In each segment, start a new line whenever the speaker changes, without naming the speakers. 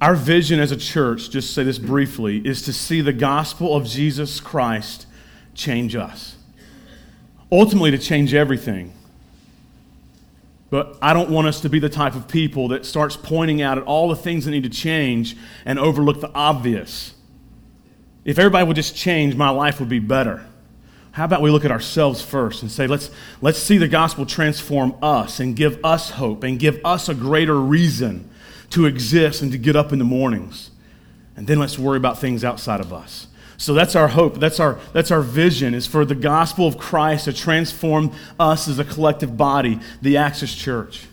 Our vision as a church, just say this briefly, is to see the gospel of Jesus Christ change us. Ultimately, to change everything. But I don't want us to be the type of people that starts pointing out at all the things that need to change and overlook the obvious. If everybody would just change, my life would be better. How about we look at ourselves first and say, let's, let's see the gospel transform us and give us hope and give us a greater reason to exist and to get up in the mornings. And then let's worry about things outside of us. So that's our hope. That's our, that's our vision is for the gospel of Christ to transform us as a collective body, the Axis Church.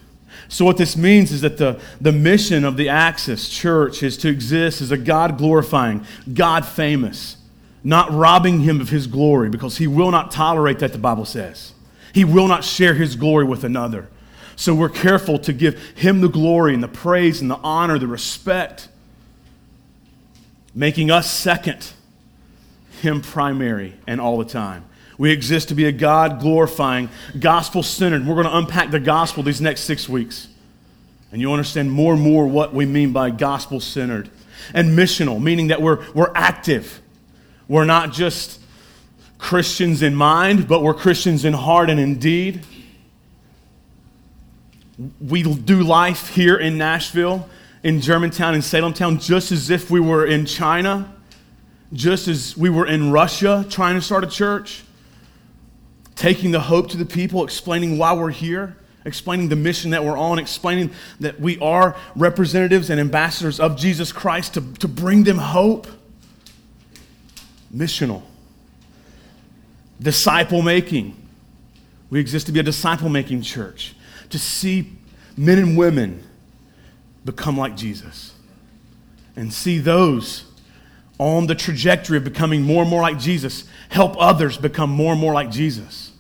So, what this means is that the, the mission of the Axis Church is to exist as a God glorifying, God famous, not robbing him of his glory, because he will not tolerate that, the Bible says. He will not share his glory with another. So, we're careful to give him the glory and the praise and the honor, the respect, making us second him primary and all the time. We exist to be a God glorifying, gospel centered. We're going to unpack the gospel these next six weeks. And you'll understand more and more what we mean by gospel centered. And missional, meaning that we're, we're active. We're not just Christians in mind, but we're Christians in heart and in deed. We do life here in Nashville, in Germantown, in Salemtown, just as if we were in China just as we were in Russia trying to start a church, taking the hope to the people, explaining why we're here, explaining the mission that we're on, explaining that we are representatives and ambassadors of Jesus Christ to, to bring them hope. Missional. Disciple making. We exist to be a disciple making church, to see men and women become like Jesus and see those on the trajectory of becoming more and more like Jesus, help others become more and more like Jesus.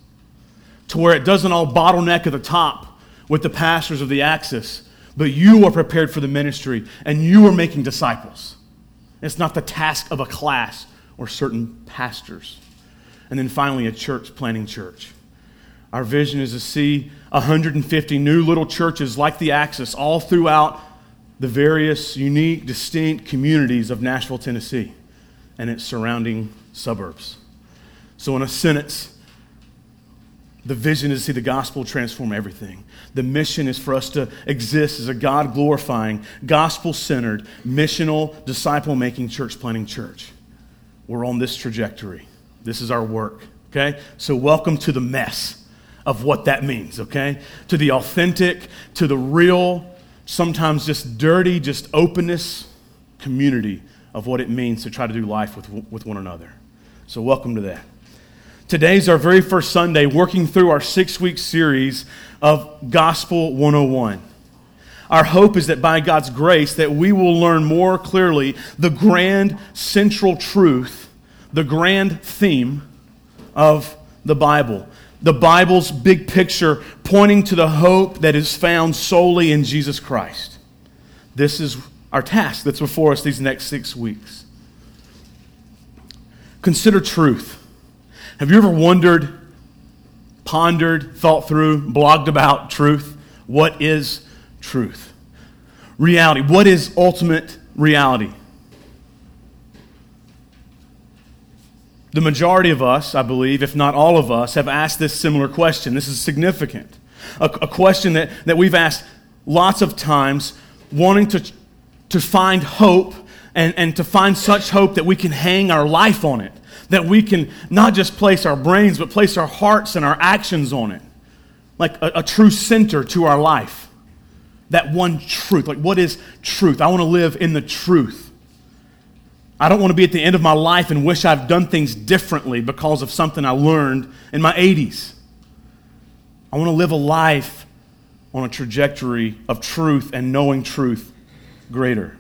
To where it doesn't all bottleneck at the top with the pastors of the axis, but you are prepared for the ministry and you are making disciples. It's not the task of a class or certain pastors. And then finally, a church planting church. Our vision is to see 150 new little churches like the Axis all throughout the various unique, distinct communities of Nashville, Tennessee, and its surrounding suburbs. So, in a sentence, the vision is to see the gospel transform everything. The mission is for us to exist as a God glorifying, gospel centered, missional, disciple making, church planting church. We're on this trajectory. This is our work, okay? So, welcome to the mess of what that means, okay? To the authentic, to the real, sometimes just dirty, just openness community of what it means to try to do life with, with one another. So, welcome to that. Today's our very first Sunday working through our six week series of Gospel 101. Our hope is that by God's grace that we will learn more clearly the grand central truth, the grand theme of the Bible the Bible's big picture pointing to the hope that is found solely in Jesus Christ. This is our task that's before us these next six weeks. Consider truth. Have you ever wondered, pondered, thought through, blogged about truth? What is truth? Reality. What is ultimate reality? The majority of us, I believe, if not all of us, have asked this similar question. This is significant. A, a question that, that we've asked lots of times, wanting to, to find hope and, and to find such hope that we can hang our life on it, that we can not just place our brains, but place our hearts and our actions on it, like a, a true center to our life. That one truth. Like, what is truth? I want to live in the truth. I don't want to be at the end of my life and wish I've done things differently because of something I learned in my 80s. I want to live a life on a trajectory of truth and knowing truth greater.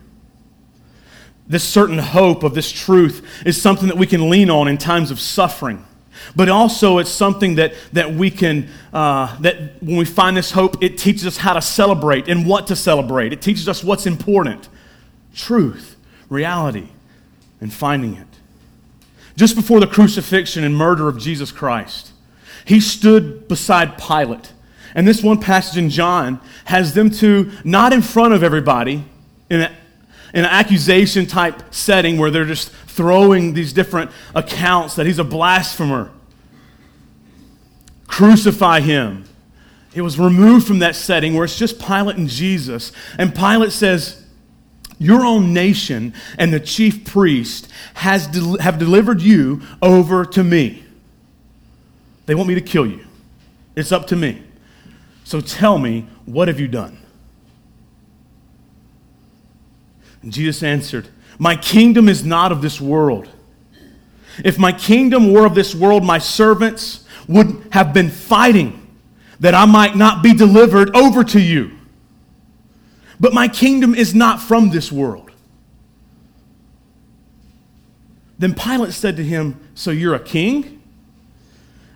This certain hope of this truth is something that we can lean on in times of suffering. But also, it's something that, that we can, uh, that when we find this hope, it teaches us how to celebrate and what to celebrate. It teaches us what's important truth, reality and finding it. Just before the crucifixion and murder of Jesus Christ, he stood beside Pilate. And this one passage in John has them two not in front of everybody, in an accusation type setting where they're just throwing these different accounts that he's a blasphemer. Crucify him. It was removed from that setting where it's just Pilate and Jesus. And Pilate says, Your own nation and the chief priest has have delivered you over to me. They want me to kill you. It's up to me. So tell me, what have you done? And Jesus answered, My kingdom is not of this world. If my kingdom were of this world, my servants would have been fighting that I might not be delivered over to you. But my kingdom is not from this world. Then Pilate said to him, So you're a king?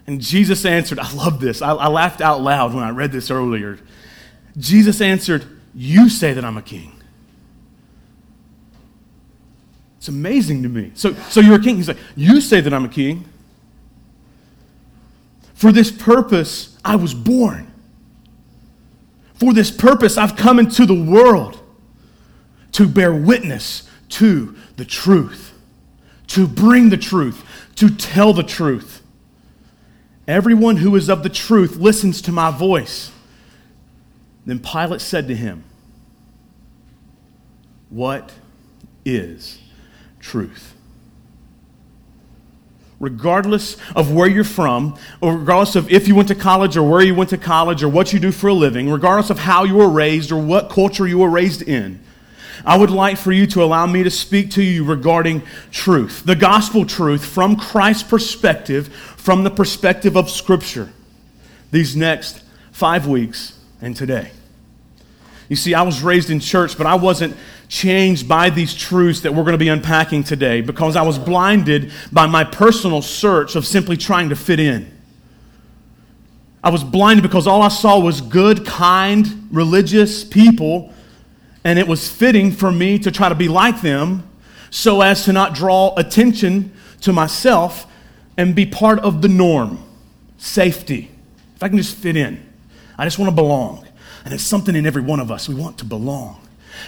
And Jesus answered, I love this. I, I, laughed out loud when I read this earlier. Jesus answered, You say that I'm a king. It's amazing to me. So, so you're a king. He's like, You say that I'm a king. For this purpose, I was born. For this purpose, I've come into the world to bear witness to the truth, to bring the truth, to tell the truth. Everyone who is of the truth listens to my voice. Then Pilate said to him, What is truth? Regardless of where you're from, or regardless of if you went to college or where you went to college or what you do for a living, regardless of how you were raised or what culture you were raised in, I would like for you to allow me to speak to you regarding truth, the gospel truth from Christ's perspective, from the perspective of Scripture, these next five weeks and today. You see, I was raised in church, but I wasn't changed by these truths that we're going to be unpacking today because I was blinded by my personal search of simply trying to fit in. I was blinded because all I saw was good, kind, religious people, and it was fitting for me to try to be like them so as to not draw attention to myself and be part of the norm, safety. If I can just fit in, I just want to belong. And it's something in every one of us. We want to belong.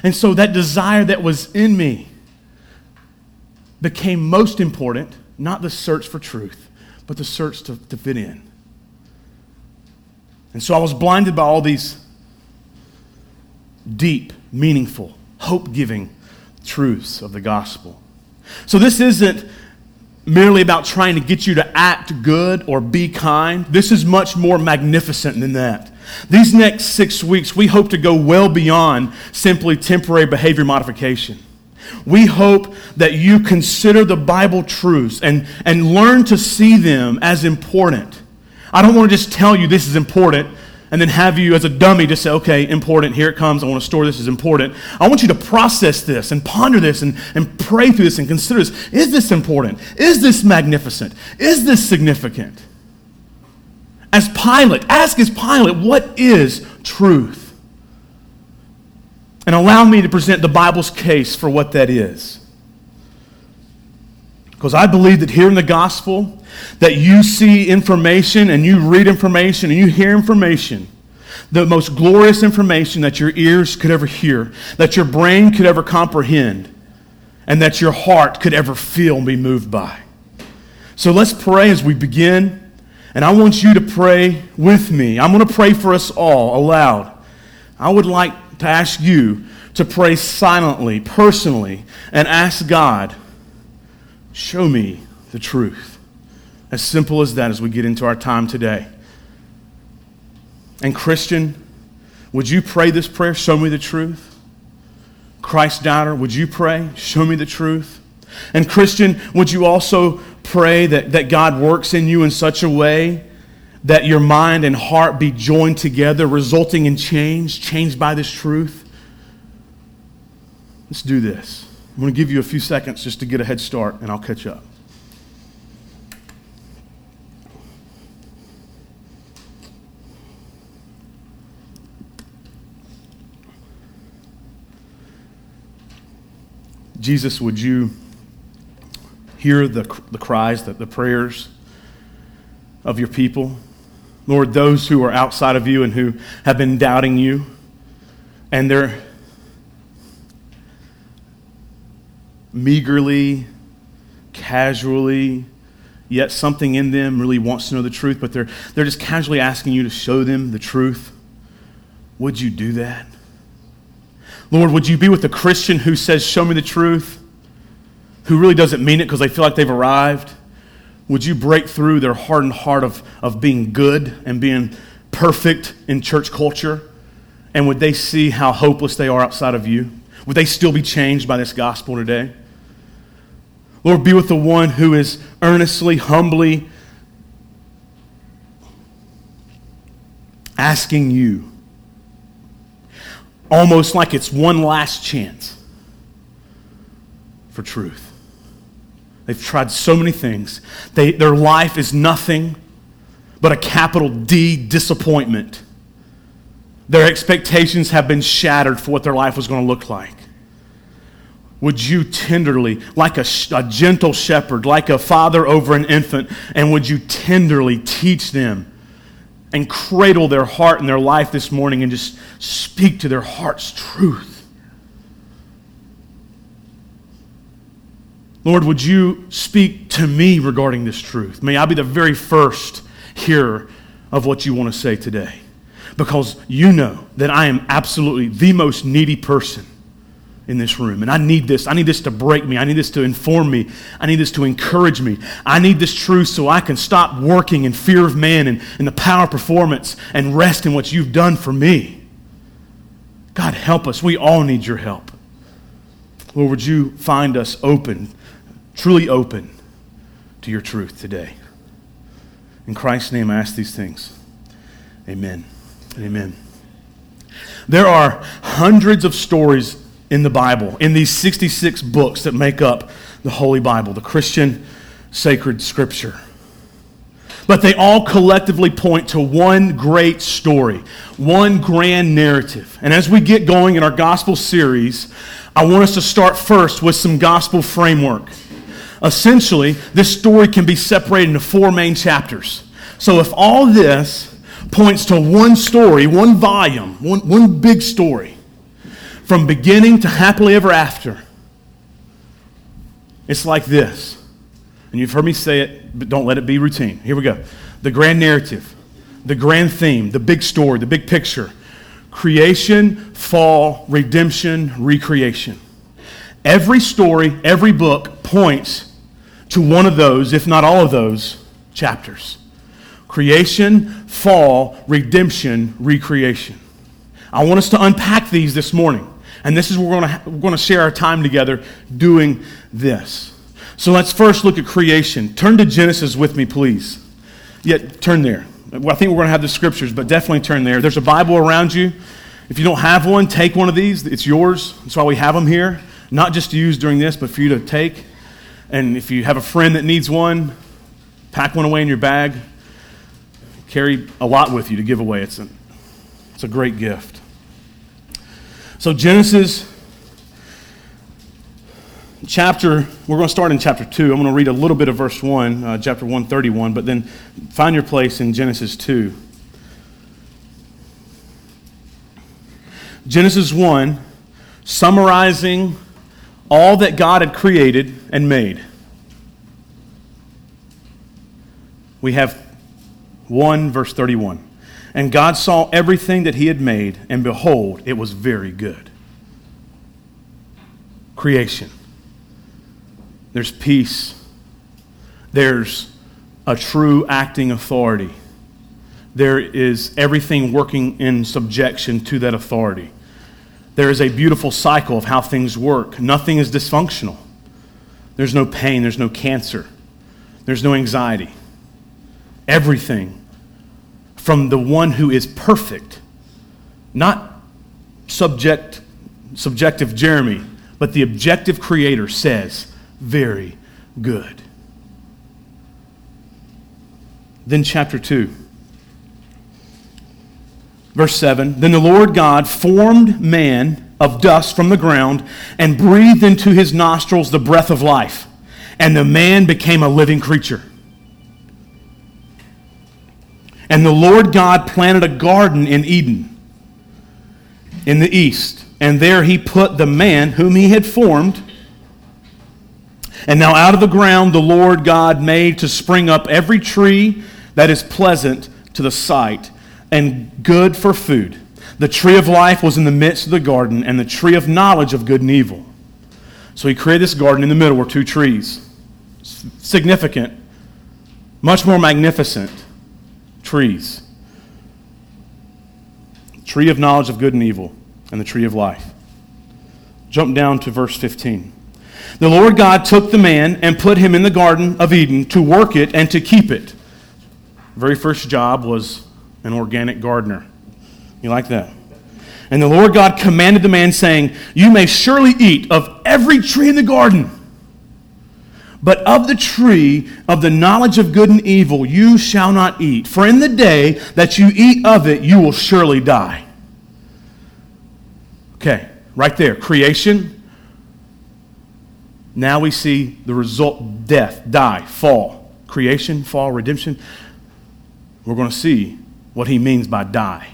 And so that desire that was in me became most important, not the search for truth, but the search to, to fit in. And so I was blinded by all these deep, meaningful, hope giving truths of the gospel. So this isn't merely about trying to get you to act good or be kind. This is much more magnificent than that. These next six weeks, we hope to go well beyond simply temporary behavior modification. We hope that you consider the Bible truths and, and learn to see them as important. I don't want to just tell you this is important and then have you as a dummy just say, okay, important, here it comes, I want to store this as important. I want you to process this and ponder this and, and pray through this and consider this. Is this important? Is this magnificent? Is this significant? As Pilate. Ask as Pilate, what is truth? And allow me to present the Bible's case for what that is. Because I believe that here in the gospel, that you see information and you read information and you hear information, the most glorious information that your ears could ever hear, that your brain could ever comprehend, and that your heart could ever feel and be moved by. So let's pray as we begin. And I want you to pray with me. I'm going to pray for us all aloud. I would like to ask you to pray silently, personally, and ask God, show me the truth. As simple as that as we get into our time today. And, Christian, would you pray this prayer? Show me the truth. Christ daughter, would you pray? Show me the truth. And, Christian, would you also pray that, that God works in you in such a way that your mind and heart be joined together, resulting in change, changed by this truth? Let's do this. I'm going to give you a few seconds just to get a head start, and I'll catch up. Jesus, would you hear the, the cries, the, the prayers of your people. Lord, those who are outside of you and who have been doubting you, and they're meagerly, casually, yet something in them really wants to know the truth, but they're, they're just casually asking you to show them the truth, would you do that? Lord, would you be with the Christian who says, Show me the truth, who really doesn't mean it because they feel like they've arrived? Would you break through their hardened heart of, of being good and being perfect in church culture? And would they see how hopeless they are outside of you? Would they still be changed by this gospel today? Lord, be with the one who is earnestly, humbly asking you, almost like it's one last chance for truth. They've tried so many things. They, their life is nothing but a capital D disappointment. Their expectations have been shattered for what their life was going to look like would you tenderly, like a, a, gentle shepherd, like a father over an infant, and would you tenderly teach them and cradle their heart and their life this morning and just speak to their heart's truth? Lord, would you speak to me regarding this truth? May I be the very first hearer of what you want to say today. Because you know that I am absolutely the most needy person in this room. And I need this. I need this to break me. I need this to inform me. I need this to encourage me. I need this truth so I can stop working in fear of man and, and the power of performance and rest in what you've done for me. God, help us. We all need your help. Lord, would you find us open, truly open to your truth today? In Christ's name, I ask these things. Amen. Amen. There are hundreds of stories in the Bible, in these 66 books that make up the Holy Bible, the Christian sacred scripture. But they all collectively point to one great story, one grand narrative. And as we get going in our gospel series, I want us to start first with some gospel framework. Essentially, this story can be separated into four main chapters. So if all this points to one story, one volume, one, one big story, from beginning to happily ever after. It's like this. And you've heard me say it, but don't let it be routine. Here we go. The grand narrative, the grand theme, the big story, the big picture creation, fall, redemption, recreation. Every story, every book points to one of those, if not all of those, chapters creation, fall, redemption, recreation. I want us to unpack these this morning. And this is where we're going, to, share our time together doing this. So let's first look at creation. Turn to Genesis with me, please. Yeah, turn there. Well, I think we're going to have the scriptures, but definitely turn there. There's a Bible around you. If you don't have one, take one of these. It's yours. That's why we have them here. Not just to use during this, but for you to take. And if you have a friend that needs one, pack one away in your bag. Carry a lot with you to give away. It's a, it's a great gift. So, Genesis chapter, we're going to start in chapter 2. I'm going to read a little bit of verse 1, uh, chapter 131, but then find your place in Genesis 2. Genesis 1, summarizing all that God had created and made. We have 1 verse 31. And God saw everything that he had made, and behold, it was very good. Creation. There's peace. There's a true acting authority. There is everything working in subjection to that authority. There is a beautiful cycle of how things work. Nothing is dysfunctional. There's no pain, there's no cancer, there's no anxiety. Everything from the one who is perfect, not subject, subjective Jeremy, but the objective creator says, very good. Then, chapter 2, verse 7 Then the Lord God formed man of dust from the ground and breathed into his nostrils the breath of life, and the man became a living creature. And the Lord God planted a garden in Eden in the east. And there he put the man whom he had formed. And now out of the ground the Lord God made to spring up every tree that is pleasant to the sight and good for food. The tree of life was in the midst of the garden, and the tree of knowledge of good and evil. So he created this garden. In the middle were two trees. Significant, much more magnificent trees tree of knowledge of good and evil, and the tree of life. Jump down to verse 15. The Lord God took the man and put him in the Garden of Eden to work it and to keep it. very first job was an organic gardener. You like that? And the Lord God commanded the man, saying, You may surely eat of every tree in the garden, but of the tree of the knowledge of good and evil you shall not eat. For in the day that you eat of it, you will surely die. Okay, right there. Creation, now we see the result death, die, fall. Creation, fall, redemption. We're going to see what he means by die.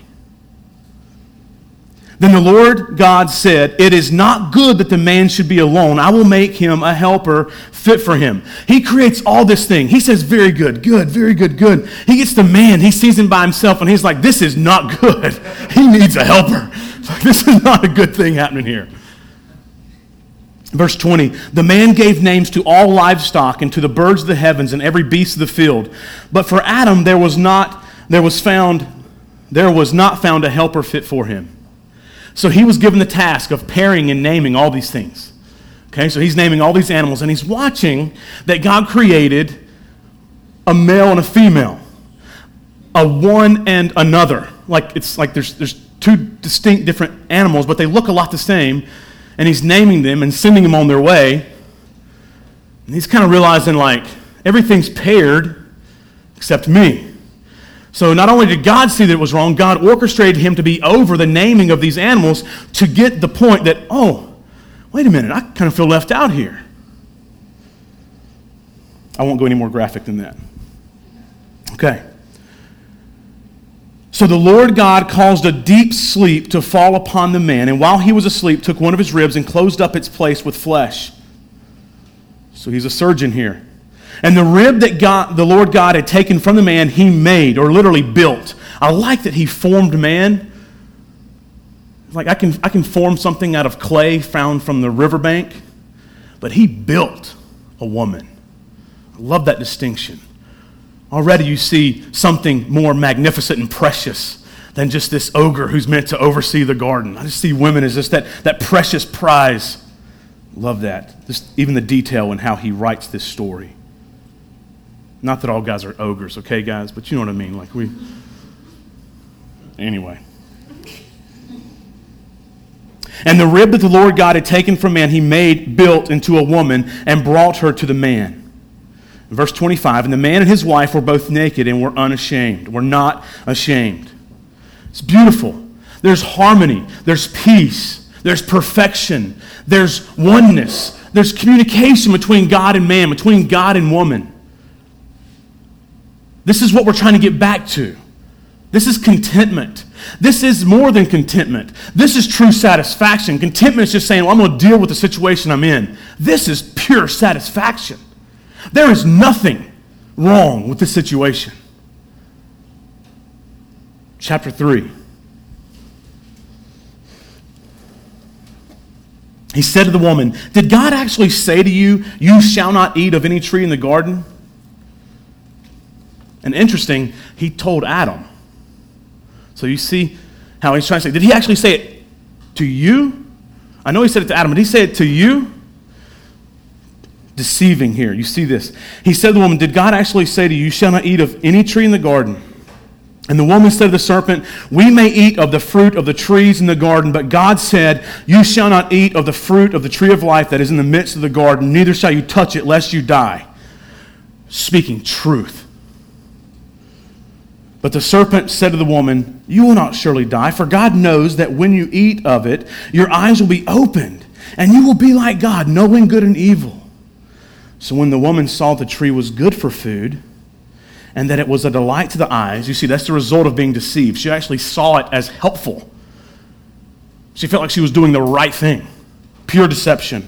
Then the Lord God said, It is not good that the man should be alone. I will make him a helper fit for him. He creates all this thing. He says, Very good, good, very good, good. He gets the man, he sees him by himself, and he's like, This is not good. He needs a helper. This is not a good thing happening here. Verse 20 The man gave names to all livestock and to the birds of the heavens and every beast of the field. But for Adam there was not there was found there was not found a helper fit for him. So he was given the task of pairing and naming all these things. Okay, so he's naming all these animals and he's watching that God created a male and a female, a one and another. Like it's like there's there's two distinct different animals, but they look a lot the same and he's naming them and sending them on their way. And he's kind of realizing, like, everything's paired except me. So not only did God see that it was wrong, God orchestrated him to be over the naming of these animals to get the point that, oh, wait a minute, I kind of feel left out here. I won't go any more graphic than that. Okay. So the Lord God caused a deep sleep to fall upon the man, and while he was asleep, took one of his ribs and closed up its place with flesh. So he's a surgeon here. And the rib that God, the Lord God had taken from the man, he made, or literally built. I like that he formed man. Like I can, I can form something out of clay found from the riverbank, but he built a woman. I love that distinction. Already you see something more magnificent and precious than just this ogre who's meant to oversee the garden. I just see women as just that, that precious prize. Love that. Just even the detail in how he writes this story. Not that all guys are ogres, okay, guys, but you know what I mean. Like we. Anyway. And the rib that the Lord God had taken from man, he made, built into a woman, and brought her to the man. Verse 25, and the man and his wife were both naked and were unashamed. Were not ashamed. It's beautiful. There's harmony, there's peace, there's perfection, there's oneness, there's communication between God and man, between God and woman. This is what we're trying to get back to. This is contentment. This is more than contentment. This is true satisfaction. Contentment is just saying, well, I'm going to deal with the situation I'm in. This is pure satisfaction. There is nothing wrong with this situation. Chapter 3. He said to the woman, Did God actually say to you, You shall not eat of any tree in the garden? And interesting, he told Adam. So you see how he's trying to say, Did he actually say it to you? I know he said it to Adam, but he say it to you? deceiving here. You see this. He said to the woman, Did God actually say to you, You shall not eat of any tree in the garden? And the woman said to the serpent, We may eat of the fruit of the trees in the garden, but God said, You shall not eat of the fruit of the tree of life that is in the midst of the garden, neither shall you touch it, lest you die. Speaking truth. But the serpent said to the woman, You will not surely die, for God knows that when you eat of it, your eyes will be opened, and you will be like God, knowing good and evil. So when the woman saw the tree was good for food and that it was a delight to the eyes, you see, that's the result of being deceived. She actually saw it as helpful. She felt like she was doing the right thing. Pure deception.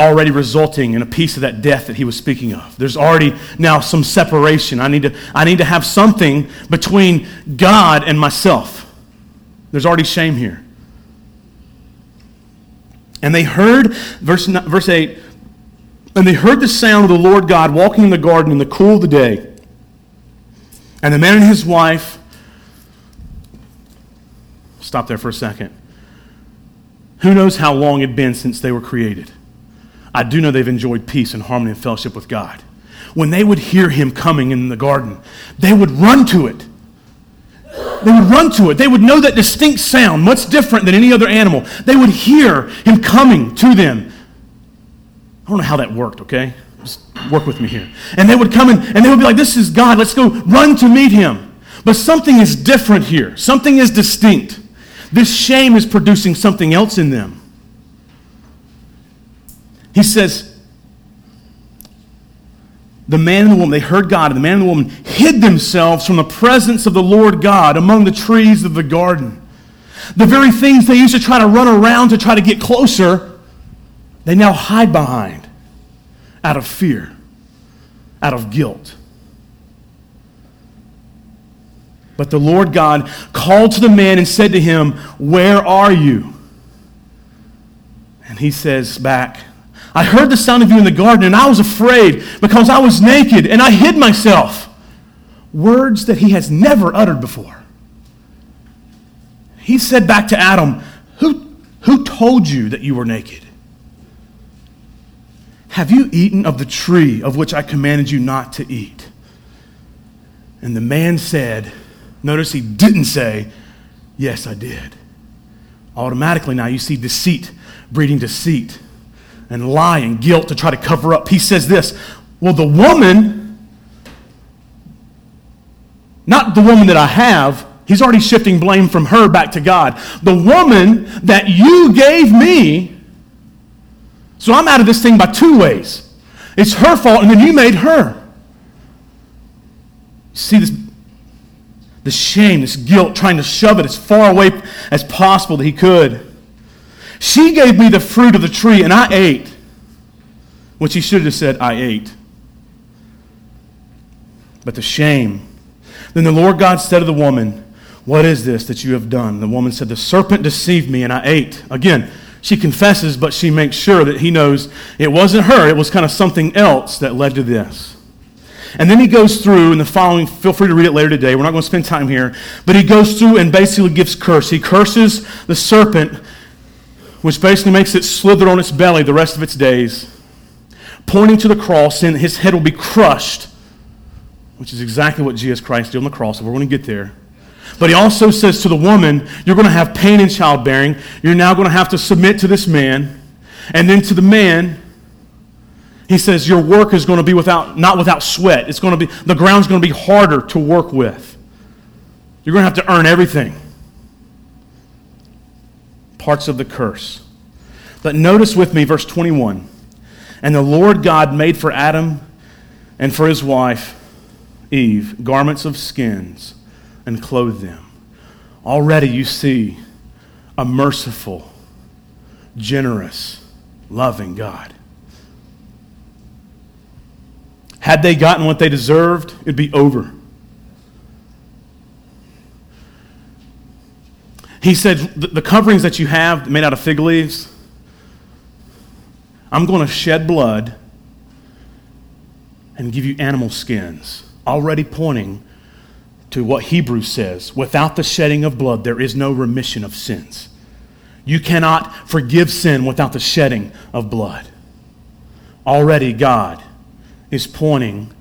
Already resulting in a piece of that death that he was speaking of. There's already now some separation. I need to, I need to have something between God and myself. There's already shame here. And they heard, verse, verse 8, and they heard the sound of the Lord God walking in the garden in the cool of the day. And the man and his wife, stop there for a second. Who knows how long it had been since they were created? I do know they've enjoyed peace and harmony and fellowship with God. When they would hear him coming in the garden, they would run to it. They would run to it. They would know that distinct sound, much different than any other animal. They would hear him coming to them. I don't know how that worked, okay? Just work with me here. And they would come in and they would be like, This is God. Let's go run to meet him. But something is different here, something is distinct. This shame is producing something else in them. He says, the man and the woman, they heard God, and the man and the woman hid themselves from the presence of the Lord God among the trees of the garden. The very things they used to try to run around to try to get closer, they now hide behind out of fear, out of guilt. But the Lord God called to the man and said to him, Where are you? And he says back, I heard the sound of you in the garden, and I was afraid because I was naked, and I hid myself. Words that he has never uttered before. He said back to Adam, Who, who told you that you were naked? Have you eaten of the tree of which I commanded you not to eat? And the man said, Notice he didn't say, Yes, I did. Automatically now you see deceit breeding deceit and lie and guilt to try to cover up. He says this Well, the woman, not the woman that I have, he's already shifting blame from her back to God. The woman that you gave me, so I'm out of this thing by two ways. It's her fault, and then you made her. See this the shame, this guilt, trying to shove it as far away as possible that he could. She gave me the fruit of the tree, and I ate. Which he should have said, I ate. But the shame. Then the Lord God said to the woman, What is this that you have done? The woman said, The serpent deceived me, and I ate. Again, she confesses, but she makes sure that he knows it wasn't her, it was kind of something else that led to this. And then he goes through in the following, feel free to read it later today. We're not going to spend time here. But he goes through and basically gives curse. He curses the serpent which basically makes it slither on its belly the rest of its days, pointing to the cross, and his head will be crushed, which is exactly what Jesus Christ did on the cross. So we're going to get there. But he also says to the woman, You're going to have pain in childbearing. You're now going to have to submit to this man. And then to the man, he says, Your work is going to be without, not without sweat. It's going to be, the ground's going to be harder to work with. You're going to have to earn everything parts of the curse. But notice with me verse 21. And the Lord God made for Adam and for his wife, Eve, garments of skins and clothed them. Already you see a merciful, generous, loving God. Had they gotten what they deserved, it'd be over. He said, The coverings that you have made out of fig leaves, I'm going to shed blood and give you animal skins, already pointing to what Hebrews says without the shedding of blood, there is no remission of sins. You cannot forgive sin without the shedding of blood. Already, God is pointing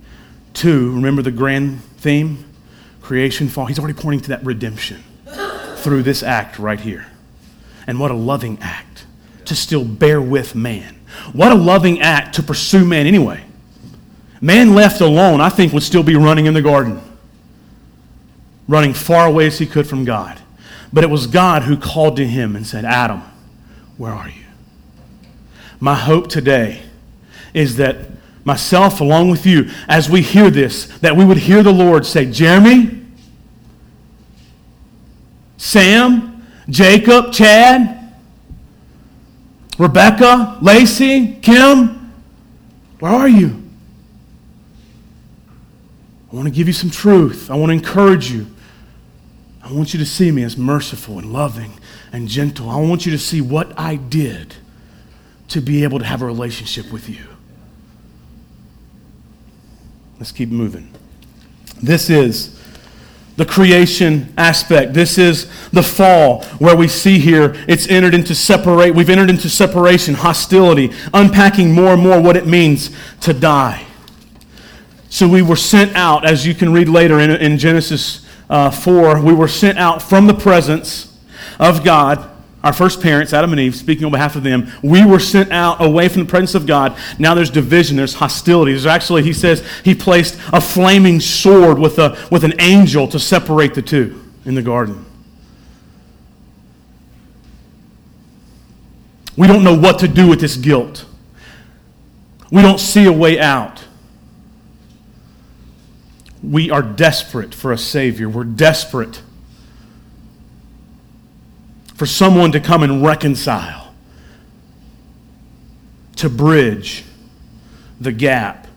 to, remember the grand theme? Creation, fall. He's already pointing to that redemption through this act right here. And what a loving act to still bear with man. What a loving act to pursue man anyway. Man left alone, I think, would still be running in the garden, running far away as he could from God. But it was God who called to him and said, Adam, where are you? My hope today is that myself, along with you, as we hear this, that we would hear the Lord say, Jeremy, Sam, Jacob, Chad, Rebecca, Lacey, Kim, where are you? I want to give you some truth. I want to encourage you. I want you to see me as merciful and loving and gentle. I want you to see what I did to be able to have a relationship with you. Let's keep moving. This is the creation aspect. This is the fall where we see here it's entered into separate. We've entered into separation, hostility, unpacking more and more what it means to die. So we were sent out, as you can read later in, in Genesis uh, 4, we were sent out from the presence of God, our first parents, Adam and Eve, speaking on behalf of them. We were sent out away from the presence of God. Now there's division, there's hostility. There's actually, he says, he placed a flaming sword with, a, with an angel to separate the two in the garden. We don't know what to do with this guilt. We don't see a way out we are desperate for a Savior. We're desperate for someone to come and reconcile, to bridge the gap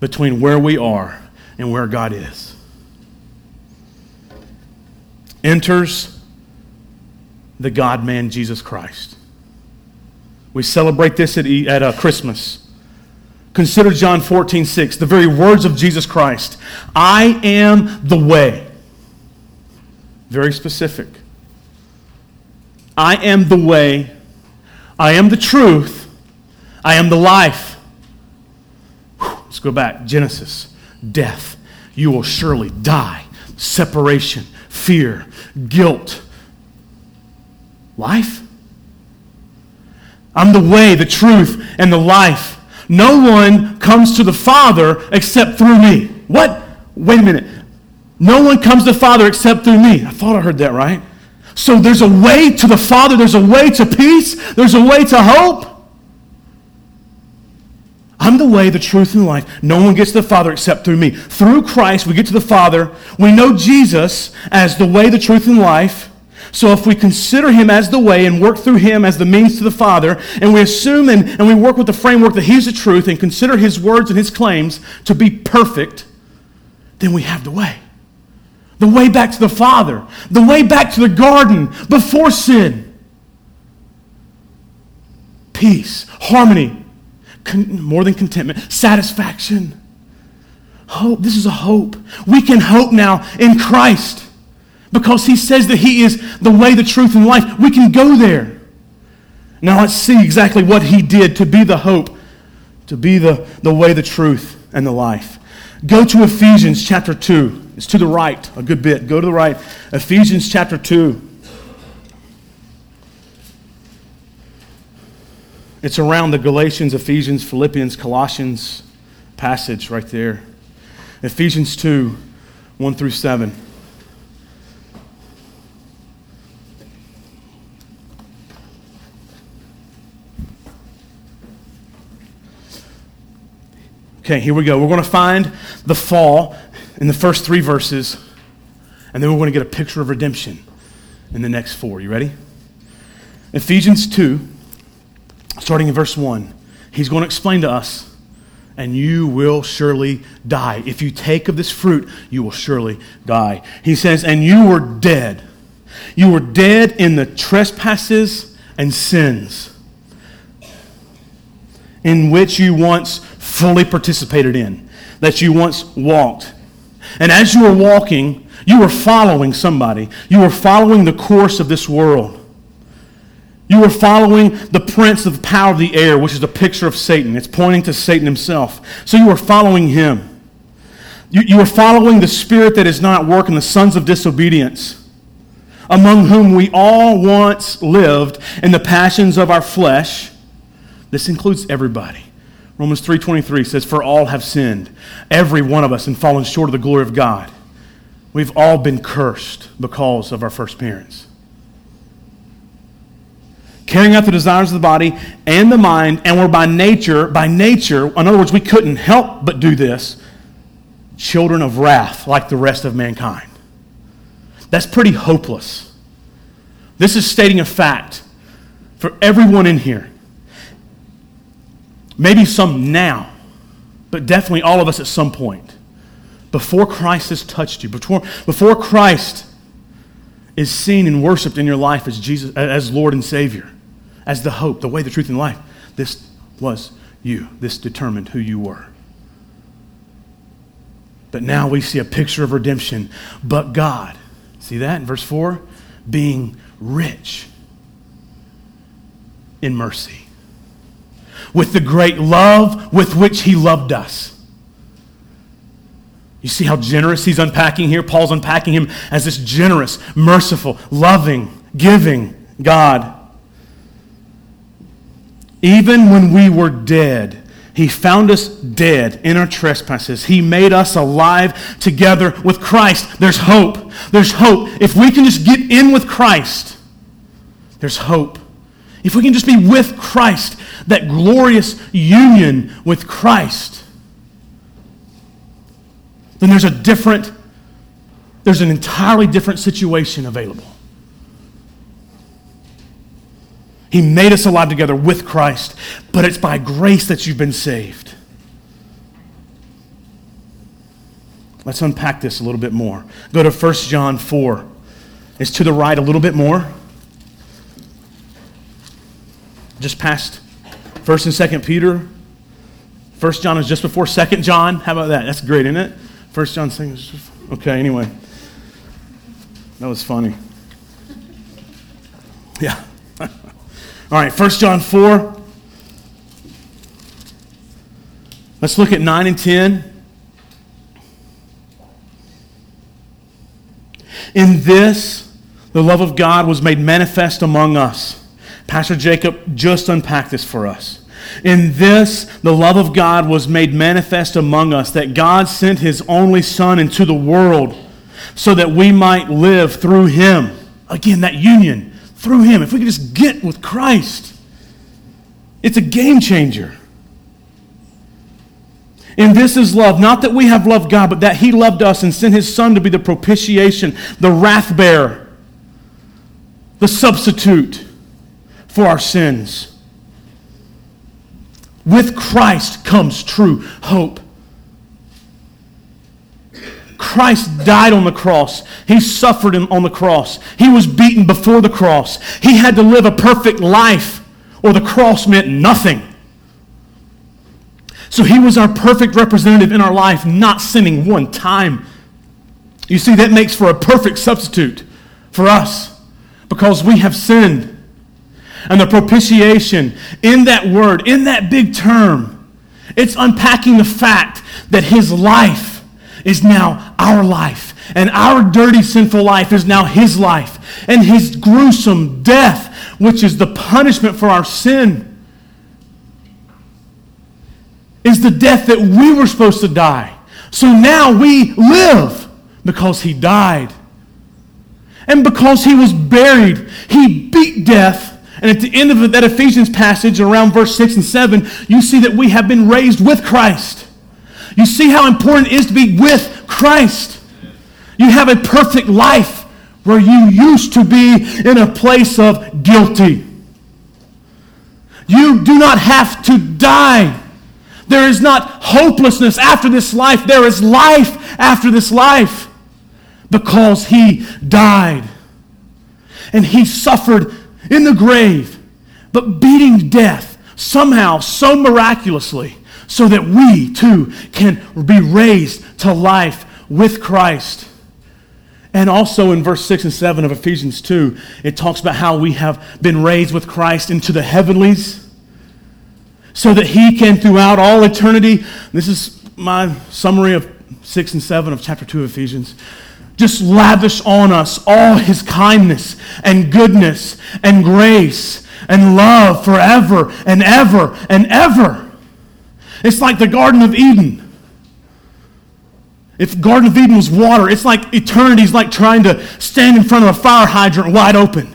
between where we are and where God is. Enters the God man Jesus Christ. We celebrate this at, at uh, Christmas. Consider John 14, 6, the very words of Jesus Christ. I am the way. Very specific. I am the way. I am the truth. I am the life. Let's go back. Genesis. Death. You will surely die. Separation. Fear. Guilt. Life. I'm the way, the truth, and the life. No one comes to the Father except through me. What? Wait a minute. No one comes to the Father except through me. I thought I heard that right. So there's a way to the Father, there's a way to peace, there's a way to hope. I'm the way, the truth, and the life. No one gets to the Father except through me. Through Christ, we get to the Father. We know Jesus as the way, the truth, and life. So if we consider him as the way and work through him as the means to the Father, and we assume and, and we work with the framework that he's the truth and consider his words and his claims to be perfect, then we have the way. The way back to the Father, the way back to the garden before sin. Peace, harmony, con- more than contentment, satisfaction. Hope. This is a hope. We can hope now in Christ because he says that he is the way, the truth, and life. We can go there. Now let's see exactly what he did to be the hope, to be the, the way, the truth, and the life. Go to Ephesians chapter 2. It's to the right, a good bit. Go to the right. Ephesians chapter 2. It's around the Galatians, Ephesians, Philippians, Colossians passage right there. Ephesians 2, 1 through 7. Okay, here we go. We're going to find the fall in the first three verses, and then we're going to get a picture of redemption in the next four. You ready? Ephesians 2, starting in verse 1, he's going to explain to us, and you will surely die. If you take of this fruit, you will surely die. He says, and you were dead. You were dead in the trespasses and sins in which you once fully participated in, that you once walked. And as you were walking, you were following somebody. You were following the course of this world. You were following the prince of the power of the air, which is a picture of Satan. It's pointing to Satan himself. So you were following him. You, you were following the spirit that is not working, the sons of disobedience, among whom we all once lived in the passions of our flesh. This includes everybody Romans 3:23 says for all have sinned every one of us and fallen short of the glory of God. We've all been cursed because of our first parents. Carrying out the desires of the body and the mind and we're by nature by nature in other words we couldn't help but do this children of wrath like the rest of mankind. That's pretty hopeless. This is stating a fact for everyone in here. Maybe some now, but definitely all of us at some point. Before Christ has touched you, before, before Christ is seen and worshiped in your life as Jesus as Lord and Savior, as the hope, the way, the truth, and life, this was you. This determined who you were. But now we see a picture of redemption. But God, see that in verse 4? Being rich in mercy, with the great love with which He loved us. You see how generous he's unpacking here? Paul's unpacking him as this generous, merciful, loving, giving God. Even when we were dead, he found us dead in our trespasses. He made us alive together with Christ. There's hope. There's hope. If we can just get in with Christ, there's hope. If we can just be with Christ, that glorious union with Christ, then there's a different, there's an entirely different situation available. He made us alive together with Christ, but it's by grace that you've been saved. Let's unpack this a little bit more. Go to 1 John 4. It's to the right a little bit more. Just past 1st and 2nd Peter. 1st John is just before 2nd John. How about that? That's great, isn't it? 1 John saying, okay, anyway. That was funny. Yeah. All right, 1 John 4. Let's look at 9 and 10. In this, the love of God was made manifest among us. Pastor Jacob just unpacked this for us. In this, the love of God was made manifest among us, that God sent his only Son into the world so that we might live through him. Again, that union through Him, if we could just get with Christ, it's a game changer. And this is love, not that we have loved God, but that He loved us and sent His Son to be the propitiation, the wrath bearer, the substitute for our sins. With Christ comes true hope. Christ died on the cross. He suffered on the cross. He was beaten before the cross. He had to live a perfect life, or the cross meant nothing. So he was our perfect representative in our life, not sinning one time. You see, that makes for a perfect substitute for us because we have sinned. And the propitiation in that word, in that big term, it's unpacking the fact that his life is now our life. And our dirty, sinful life is now his life. And his gruesome death, which is the punishment for our sin, is the death that we were supposed to die. So now we live because he died. And because he was buried, he beat death. And at the end of that Ephesians passage, around verse 6 and 7, you see that we have been raised with Christ. You see how important it is to be with Christ. You have a perfect life where you used to be in a place of guilty. You do not have to die. There is not hopelessness after this life. There is life after this life because he died. And he suffered in the grave, but beating death somehow, so miraculously so that we too can be raised to life with Christ. And also in verse 6 and 7 of Ephesians 2, it talks about how we have been raised with Christ into the heavenlies so that he can, throughout all eternity, this is my summary of 6 and 7 of chapter 2 of Ephesians, just lavish on us all his kindness and goodness and grace and love forever and ever and ever It's like the Garden of Eden. If Garden of Eden was water, it's like eternity's like trying to stand in front of a fire hydrant wide open.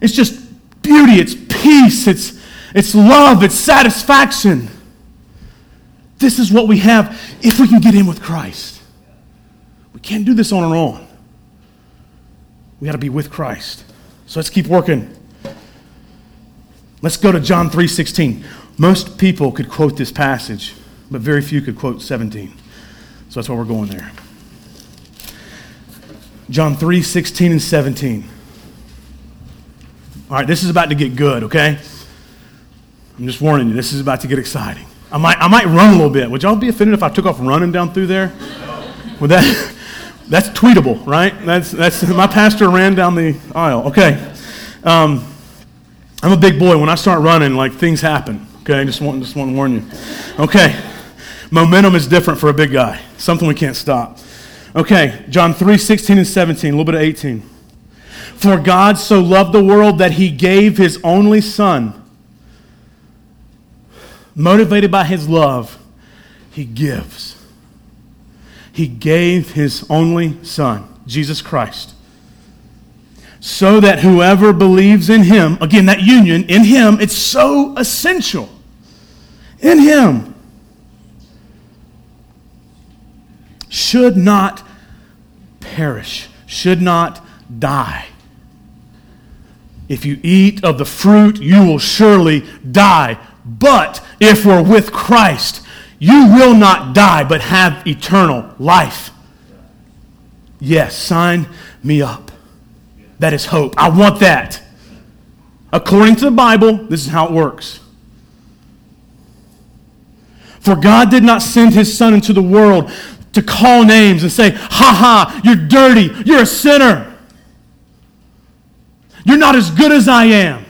It's just beauty, it's peace, it's, it's love, it's satisfaction. This is what we have if we can get in with Christ. We can't do this on our own. We got to be with Christ. So let's keep working. Let's go to John 3:16. Most people could quote this passage, but very few could quote 17. So that's why we're going there. John 3 16 and 17. All right, this is about to get good, okay? I'm just warning you, this is about to get exciting. I might, I might run a little bit. Would y'all be offended if I took off running down through there? Would that, that's tweetable, right? That's, that's, my pastor ran down the aisle. Okay. Um, I'm a big boy. When I start running, like things happen. Okay, just want, just want to warn you. Okay. Momentum is different for a big guy. Something we can't stop. Okay, John 3, 16 and 17, a little bit of 18. For God so loved the world that he gave his only son. Motivated by his love, he gives. He gave his only son, Jesus Christ, so that whoever believes in him, again, that union in him, it's so essential. In him should not perish, should not die. If you eat of the fruit, you will surely die. But if we're with Christ, you will not die, but have eternal life. Yes, sign me up. That is hope. I want that. According to the Bible, this is how it works. For God did not send his Son into the world to call names and say, ha ha, you're dirty, you're a sinner. You're not as good as I am.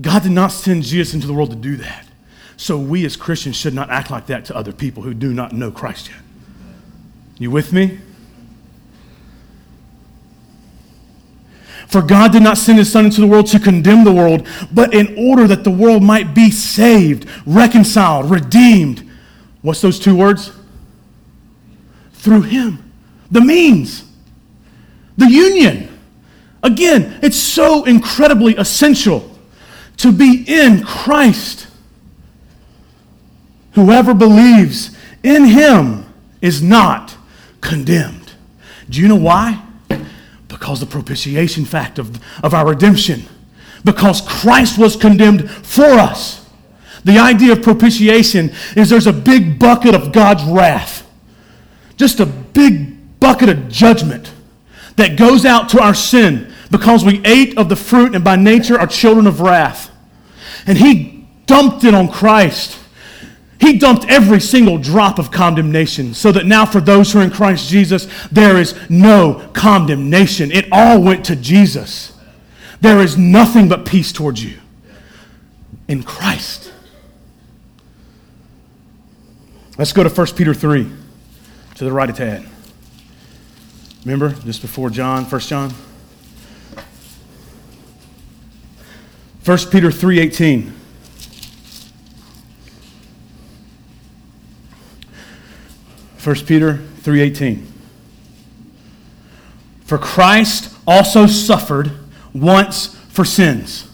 God did not send Jesus into the world to do that. So we as Christians should not act like that to other people who do not know Christ yet. You with me? For God did not send his Son into the world to condemn the world, but in order that the world might be saved, reconciled, redeemed. What's those two words? Through him. The means. The union. Again, it's so incredibly essential to be in Christ. Whoever believes in him is not condemned. Do you know why? Because the propitiation fact of, of our redemption. Because Christ was condemned for us. The idea of propitiation is there's a big bucket of God's wrath, just a big bucket of judgment that goes out to our sin because we ate of the fruit and by nature are children of wrath. And He dumped it on Christ. He dumped every single drop of condemnation so that now for those who are in Christ Jesus, there is no condemnation. It all went to Jesus. There is nothing but peace towards you in Christ. Let's go to 1 Peter 3 to the right of Tad. Remember, just before John, 1 John? 1 Peter 3:18 1 Peter 3:18 For Christ also suffered once for sins.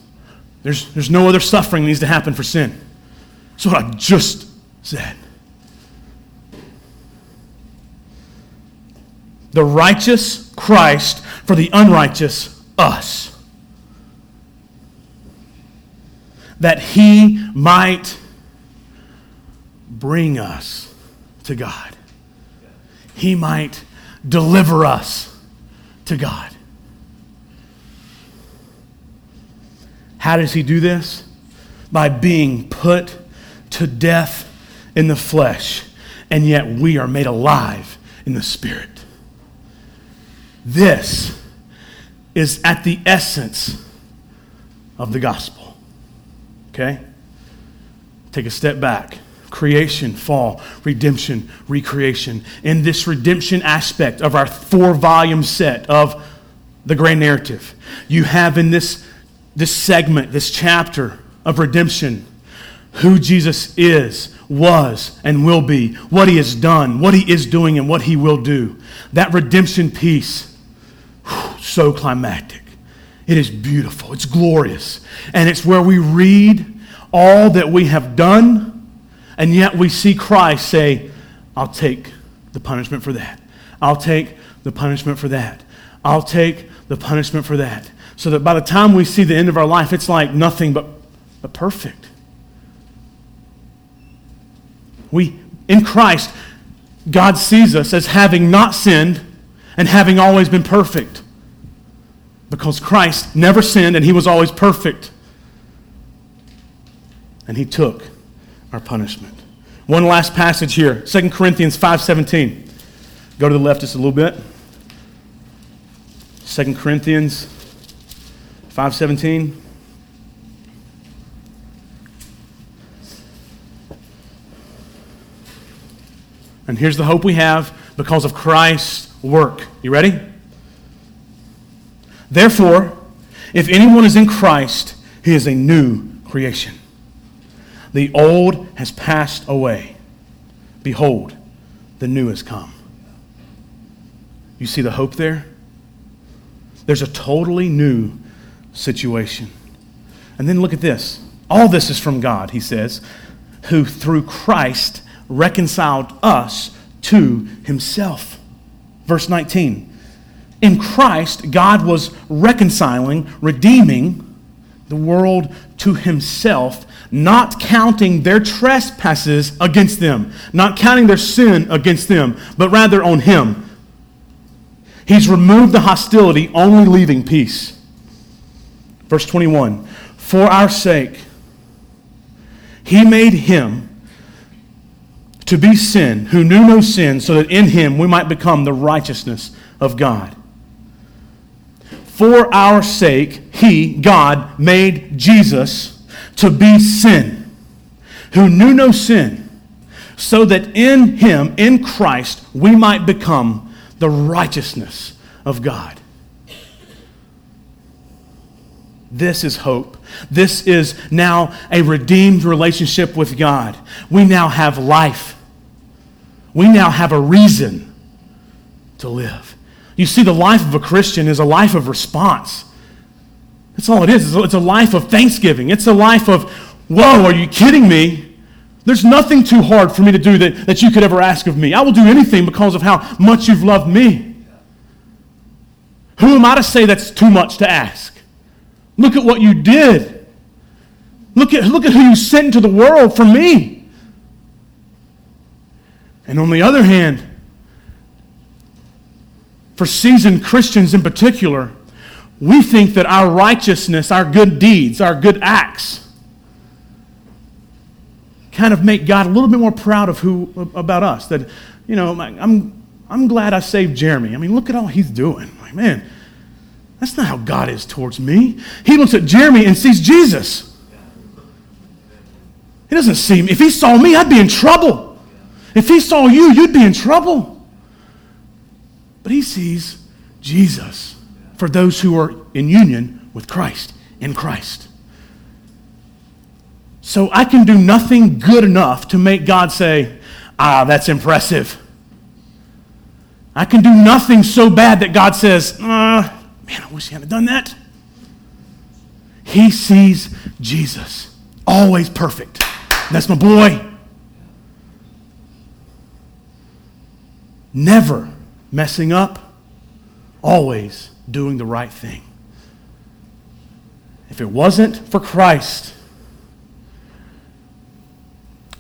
There's, there's no other suffering needs to happen for sin. That's what I just said. The righteous Christ for the unrighteous us. That he might bring us to God he might deliver us to God. How does he do this? By being put to death in the flesh, and yet we are made alive in the spirit. This is at the essence of the gospel. Okay? Take a step back creation, fall, redemption, recreation. In this redemption aspect of our four volume set of the grand narrative, you have in this, this segment, this chapter of redemption, who Jesus is, was, and will be, what he has done, what he is doing, and what he will do. That redemption piece, so climactic. It is beautiful, it's glorious. And it's where we read all that we have done, and yet we see Christ say, I'll take the punishment for that. I'll take the punishment for that. I'll take the punishment for that. So that by the time we see the end of our life, it's like nothing but, but perfect. We, in Christ, God sees us as having not sinned and having always been perfect. Because Christ never sinned and he was always perfect. And he took our punishment. One last passage here, 2 Corinthians 5:17. Go to the left just a little bit. 2 Corinthians 5:17. And here's the hope we have because of Christ's work. You ready? Therefore, if anyone is in Christ, he is a new creation. The old has passed away. Behold, the new has come. You see the hope there? There's a totally new situation. And then look at this. All this is from God, he says, who through Christ reconciled us to himself. Verse 19. In Christ, God was reconciling, redeeming the world to himself, not counting their trespasses against them, not counting their sin against them, but rather on him. He's removed the hostility, only leaving peace. Verse 21 For our sake, he made him to be sin, who knew no sin, so that in him we might become the righteousness of God. For our sake, he, God, made Jesus to be sin, who knew no sin, so that in him, in Christ, we might become the righteousness of God. This is hope. This is now a redeemed relationship with God. We now have life we now have a reason to live. You see, the life of a Christian is a life of response. That's all it is. It's a life of thanksgiving. It's a life of, whoa, are you kidding me? There's nothing too hard for me to do that, that you could ever ask of me. I will do anything because of how much you've loved me. Who am I to say that's too much to ask? Look at what you did. Look at, look at who you sent into the world for me. And on the other hand, for seasoned Christians in particular, we think that our righteousness, our good deeds, our good acts, kind of make God a little bit more proud of who about us. That, you know, I'm, I'm glad I saved Jeremy. I mean, look at all he's doing. Like, man, that's not how God is towards me. He looks at Jeremy and sees Jesus. He doesn't see me. If he saw me, I'd be in trouble. If he saw you, you'd be in trouble. But he sees Jesus for those who are in union with Christ, in Christ. So I can do nothing good enough to make God say, ah, that's impressive. I can do nothing so bad that God says, ah, man, I wish he hadn't done that. He sees Jesus, always perfect. That's my boy. never messing up, always doing the right thing. If it wasn't for Christ,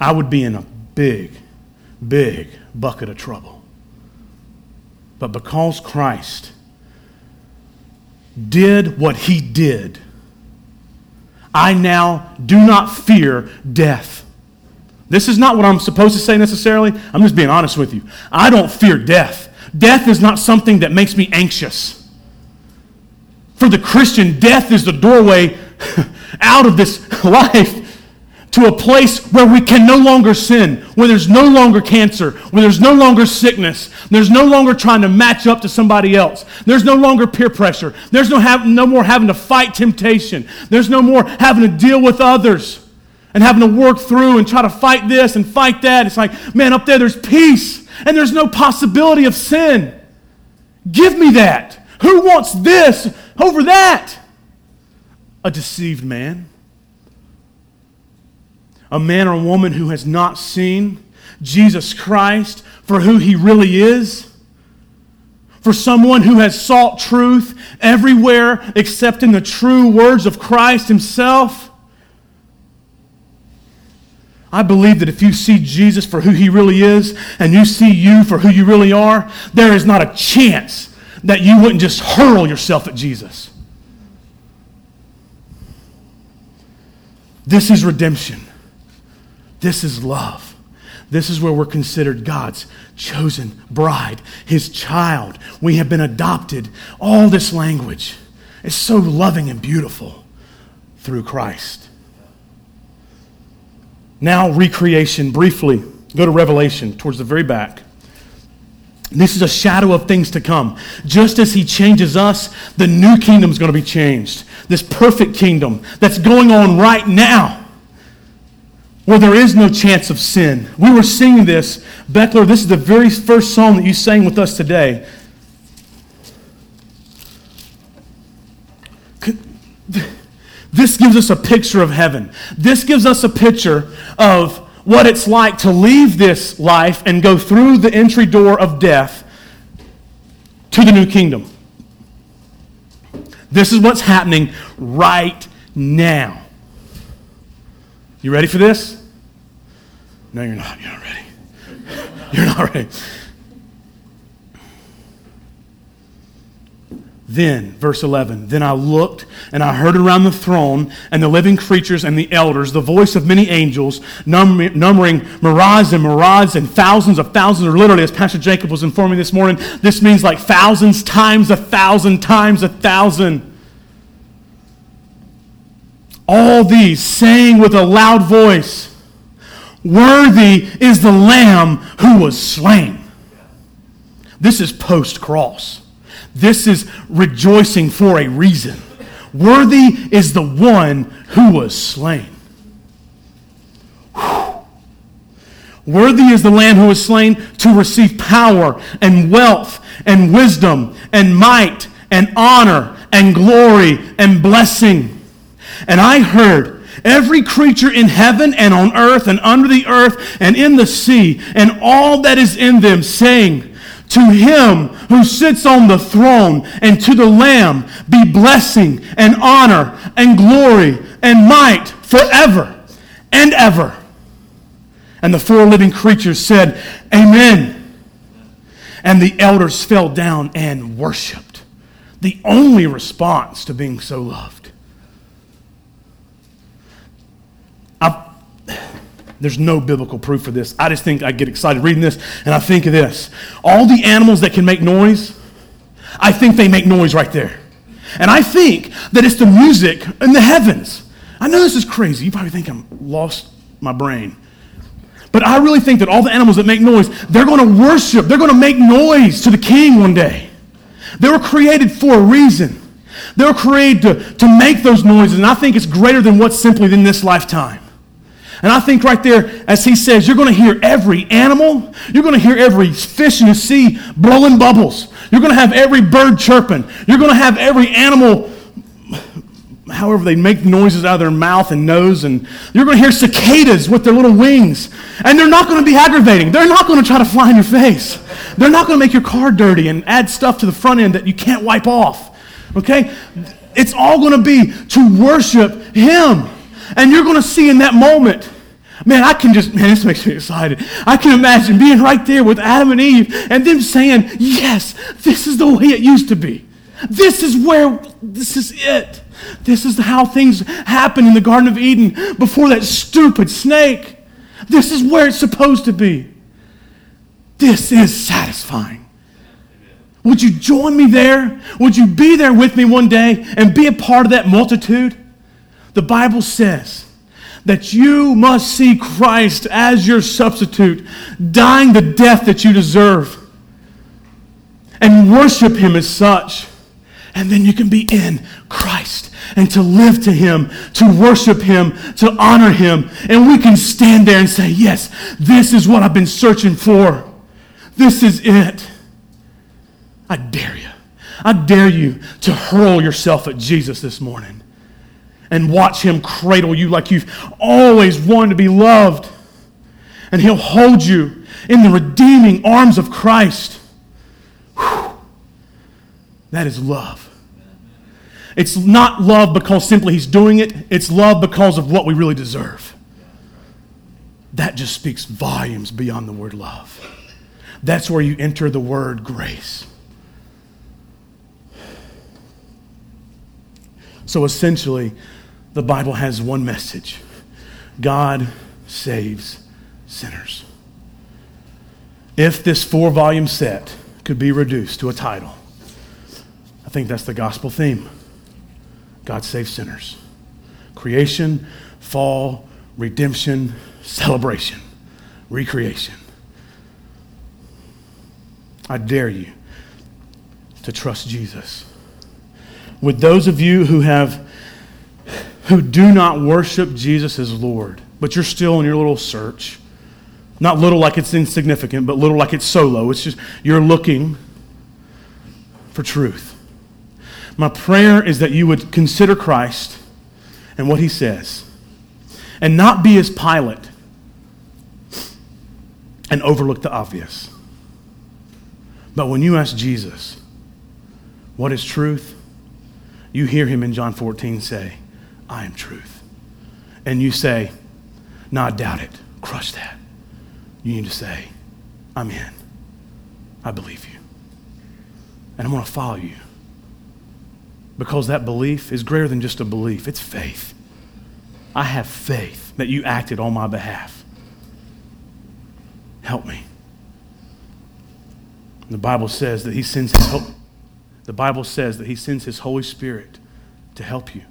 I would be in a big, big bucket of trouble. But because Christ did what he did, I now do not fear death. This is not what I'm supposed to say necessarily. I'm just being honest with you. I don't fear death. Death is not something that makes me anxious. For the Christian, death is the doorway out of this life to a place where we can no longer sin, where there's no longer cancer, where there's no longer sickness, there's no longer trying to match up to somebody else, there's no longer peer pressure, there's no, have, no more having to fight temptation, there's no more having to deal with others. and having to work through and try to fight this and fight that. It's like, man, up there there's peace and there's no possibility of sin. Give me that. Who wants this over that? A deceived man. A man or woman who has not seen Jesus Christ for who he really is. For someone who has sought truth everywhere except in the true words of Christ himself. I believe that if you see Jesus for who he really is and you see you for who you really are, there is not a chance that you wouldn't just hurl yourself at Jesus. This is redemption. This is love. This is where we're considered God's chosen bride, his child. We have been adopted. All this language is so loving and beautiful through Christ. Now, recreation, briefly. Go to Revelation towards the very back. This is a shadow of things to come. Just as he changes us, the new kingdom is going to be changed. This perfect kingdom that's going on right now, where there is no chance of sin. We were singing this. Beckler, this is the very first song that you sang with us today. This gives us a picture of heaven. This gives us a picture of what it's like to leave this life and go through the entry door of death to the new kingdom. This is what's happening right now. You ready for this? No, you're not. You're not ready. You're not ready. Then, verse 11, then I looked and I heard around the throne and the living creatures and the elders the voice of many angels, numbering myriads and myriads and thousands of thousands, or literally, as Pastor Jacob was informing this morning, this means like thousands times a thousand times a thousand. All these saying with a loud voice, Worthy is the Lamb who was slain. This is post cross. This is rejoicing for a reason. Worthy is the one who was slain. Worthy is the Lamb who was slain to receive power and wealth and wisdom and might and honor and glory and blessing. And I heard every creature in heaven and on earth and under the earth and in the sea and all that is in them saying, to him who sits on the throne and to the Lamb be blessing and honor and glory and might forever and ever. And the four living creatures said, Amen. And the elders fell down and worshiped. The only response to being so loved. I've there's no biblical proof for this. I just think I get excited reading this and I think of this. All the animals that can make noise, I think they make noise right there. And I think that it's the music in the heavens. I know this is crazy. You probably think I'm lost my brain. But I really think that all the animals that make noise, they're going to worship, they're going to make noise to the king one day. They were created for a reason. They were created to, to make those noises, and I think it's greater than what's simply in this lifetime. And I think right there, as he says, you're going to hear every animal, you're going to hear every fish in the sea blowing bubbles. You're going to have every bird chirping. You're going to have every animal, however they make noises out of their mouth and nose. And you're going to hear cicadas with their little wings. And they're not going to be aggravating. They're not going to try to fly in your face. They're not going to make your car dirty and add stuff to the front end that you can't wipe off. Okay? It's all going to be to worship Him. And you're going to see in that moment, man, I can just, man, this makes me excited. I can imagine being right there with Adam and Eve and them saying, yes, this is the way it used to be. This is where, this is it. This is how things happen in the Garden of Eden before that stupid snake. This is where it's supposed to be. This is satisfying. Would you join me there? Would you be there with me one day and be a part of that multitude? The Bible says that you must see Christ as your substitute, dying the death that you deserve, and worship Him as such. And then you can be in Christ. and to live to Him, to worship Him, to honor Him. And we can stand there and say, Yes, this is what I've been searching for. This is it. I dare you. I dare you to hurl yourself at Jesus this morning and watch Him cradle you like you've always wanted to be loved. And He'll hold you in the redeeming arms of Christ. Whew. That is love. It's not love because simply He's doing it, it's love because of what we really deserve. That just speaks volumes beyond the word love. That's where you enter the word grace. So essentially, the Bible has one message God saves sinners. If this four volume set could be reduced to a title, I think that's the gospel theme God saves sinners. Creation, fall, redemption, celebration, recreation. I dare you to trust Jesus. With those of you who have who do not worship Jesus as Lord, but you're still in your little search. Not little like it's insignificant, but little like it's solo. It's just you're looking for truth. My prayer is that you would consider Christ and what he says and not be as Pilate and overlook the obvious. But when you ask Jesus, what is truth? You hear him in John 14 say, I am truth. And you say, I doubt it. Crush that. You need to say, I'm in. I believe you. And I'm going to follow you. Because that belief is greater than just a belief, it's faith. I have faith that you acted on my behalf. Help me. The Bible says that he sends his hope. The Bible says that he sends his Holy Spirit to help you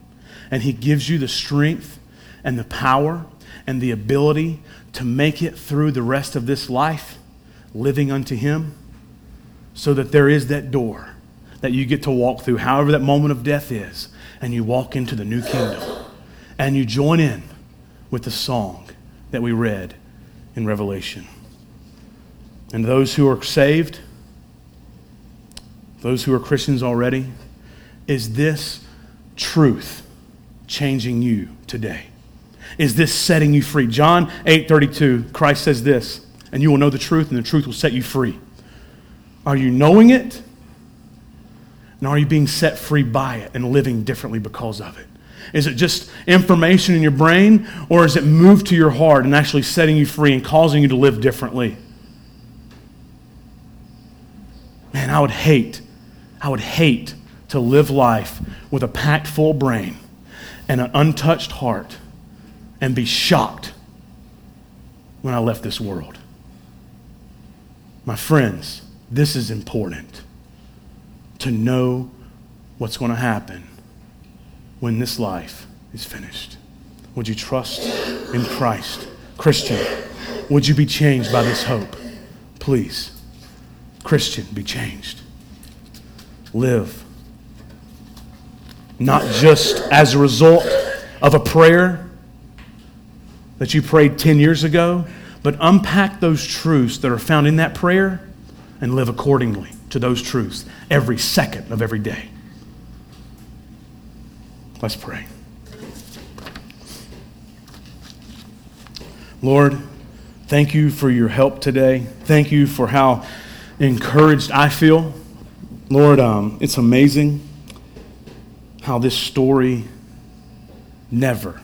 and He gives you the strength and the power and the ability to make it through the rest of this life living unto Him so that there is that door that you get to walk through, however that moment of death is, and you walk into the new kingdom. And you join in with the song that we read in Revelation. And those who are saved, those who are Christians already, is this truth changing you today? Is this setting you free? John 8 32, Christ says this, and you will know the truth, and the truth will set you free. Are you knowing it? And are you being set free by it and living differently because of it? Is it just information in your brain, or is it moved to your heart and actually setting you free and causing you to live differently? Man, I would hate, I would hate to live life with a packed full brain and an untouched heart and be shocked when I left this world. My friends, this is important to know what's going to happen when this life is finished. Would you trust in Christ? Christian, would you be changed by this hope? Please. Christian, be changed. Live not just as a result of a prayer that you prayed 10 years ago, but unpack those truths that are found in that prayer and live accordingly to those truths every second of every day. Let's pray. Lord, thank you for your help today. Thank you for how encouraged I feel. Lord, um, it's amazing how this story never,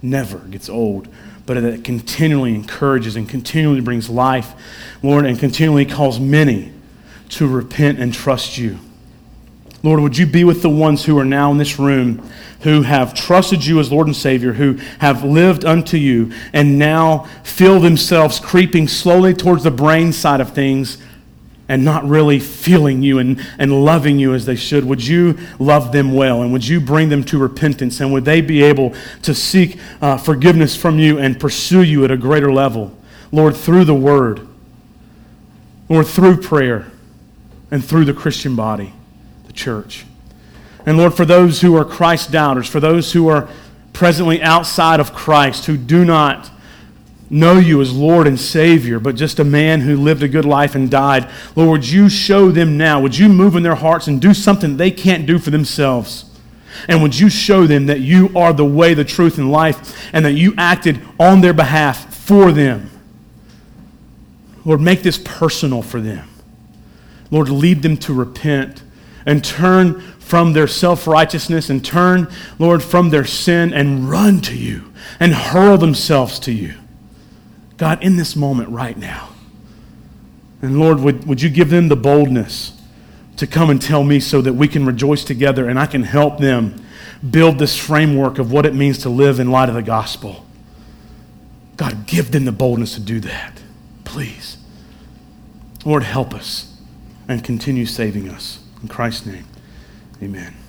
never gets old, but it continually encourages and continually brings life, Lord, and continually calls many to repent and trust you. Lord, would you be with the ones who are now in this room who have trusted you as Lord and Savior, who have lived unto you, and now feel themselves creeping slowly towards the brain side of things and not really feeling you and, and loving you as they should, would you love them well? And would you bring them to repentance? And would they be able to seek uh, forgiveness from you and pursue you at a greater level? Lord, through the word, Lord, through prayer, and through the Christian body, the church. And Lord, for those who are Christ doubters, for those who are presently outside of Christ, who do not know you as Lord and Savior, but just a man who lived a good life and died, Lord, would you show them now? Would you move in their hearts and do something they can't do for themselves? And would you show them that you are the way, the truth, and life, and that you acted on their behalf for them? Lord, make this personal for them. Lord, lead them to repent and turn from their self righteousness and turn, Lord, from their sin and run to you and hurl themselves to you. God, in this moment right now. And Lord, would, would you give them the boldness to come and tell me so that we can rejoice together and I can help them build this framework of what it means to live in light of the gospel? God, give them the boldness to do that. Please. Lord, help us and continue saving us. In Christ's name, amen.